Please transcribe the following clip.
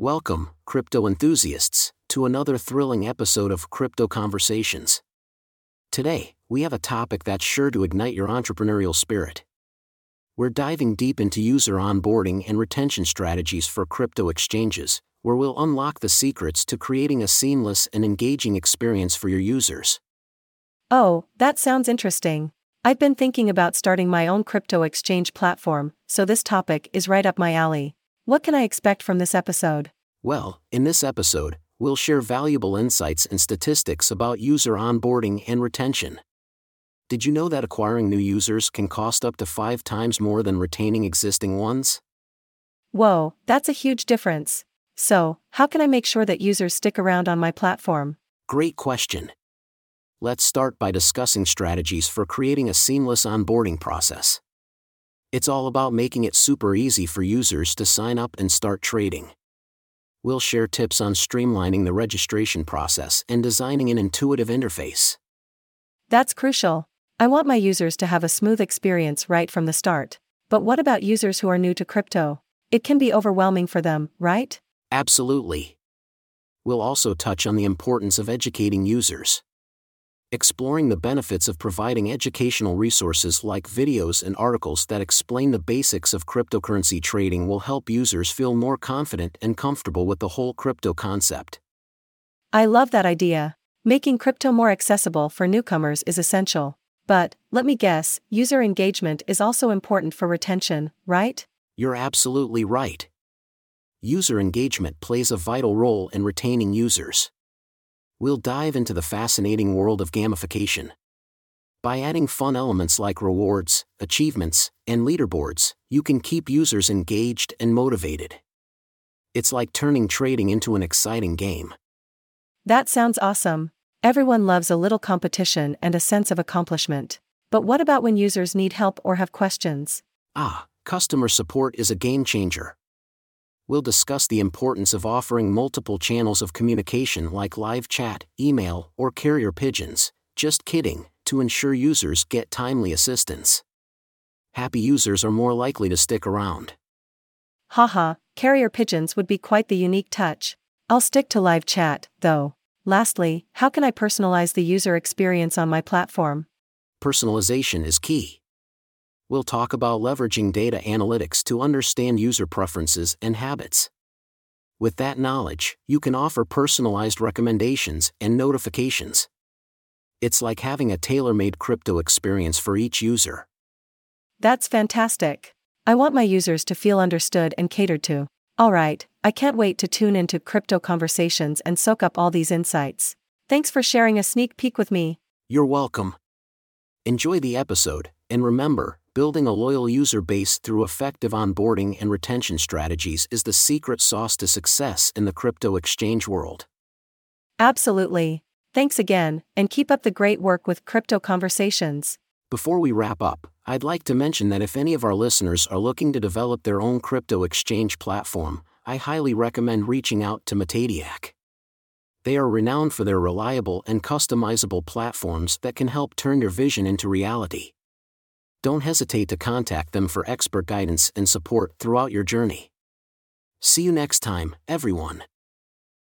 Welcome, crypto enthusiasts, to another thrilling episode of Crypto Conversations. Today, we have a topic that's sure to ignite your entrepreneurial spirit. We're diving deep into user onboarding and retention strategies for crypto exchanges, where we'll unlock the secrets to creating a seamless and engaging experience for your users. Oh, that sounds interesting. I've been thinking about starting my own crypto exchange platform, so this topic is right up my alley. What can I expect from this episode? Well, in this episode, we'll share valuable insights and statistics about user onboarding and retention. Did you know that acquiring new users can cost up to five times more than retaining existing ones? Whoa, that's a huge difference. So, how can I make sure that users stick around on my platform? Great question. Let's start by discussing strategies for creating a seamless onboarding process. It's all about making it super easy for users to sign up and start trading. We'll share tips on streamlining the registration process and designing an intuitive interface. That's crucial. I want my users to have a smooth experience right from the start. But what about users who are new to crypto? It can be overwhelming for them, right? Absolutely. We'll also touch on the importance of educating users exploring the benefits of providing educational resources like videos and articles that explain the basics of cryptocurrency trading will help users feel more confident and comfortable with the whole crypto concept. I love that idea. Making crypto more accessible for newcomers is essential. But, let me guess, user engagement is also important for retention, right? You're absolutely right. User engagement plays a vital role in retaining users we'll dive into the fascinating world of gamification. By adding fun elements like rewards, achievements, and leaderboards, you can keep users engaged and motivated. It's like turning trading into an exciting game. That sounds awesome. Everyone loves a little competition and a sense of accomplishment. But what about when users need help or have questions? Ah, customer support is a game changer we'll discuss the importance of offering multiple channels of communication like live chat, email, or carrier pigeons. Just kidding, to ensure users get timely assistance. Happy users are more likely to stick around. Haha, carrier pigeons would be quite the unique touch. I'll stick to live chat, though. Lastly, how can I personalize the user experience on my platform? Personalization is key we'll talk about leveraging data analytics to understand user preferences and habits. With that knowledge, you can offer personalized recommendations and notifications. It's like having a tailor made crypto experience for each user. That's fantastic. I want my users to feel understood and catered to. Alright, I can't wait to tune into crypto conversations and soak up all these insights. Thanks for sharing a sneak peek with me. You're welcome. Enjoy the episode, and remember, building a loyal user base through effective onboarding and retention strategies is the secret sauce to success in the crypto exchange world. Absolutely. Thanks again, and keep up the great work with Crypto Conversations. Before we wrap up, I'd like to mention that if any of our listeners are looking to develop their own crypto exchange platform, I highly recommend reaching out to Metadiac. They are renowned for their reliable and customizable platforms that can help turn your vision into reality don't hesitate to contact them for expert guidance and support throughout your journey. See you next time, everyone.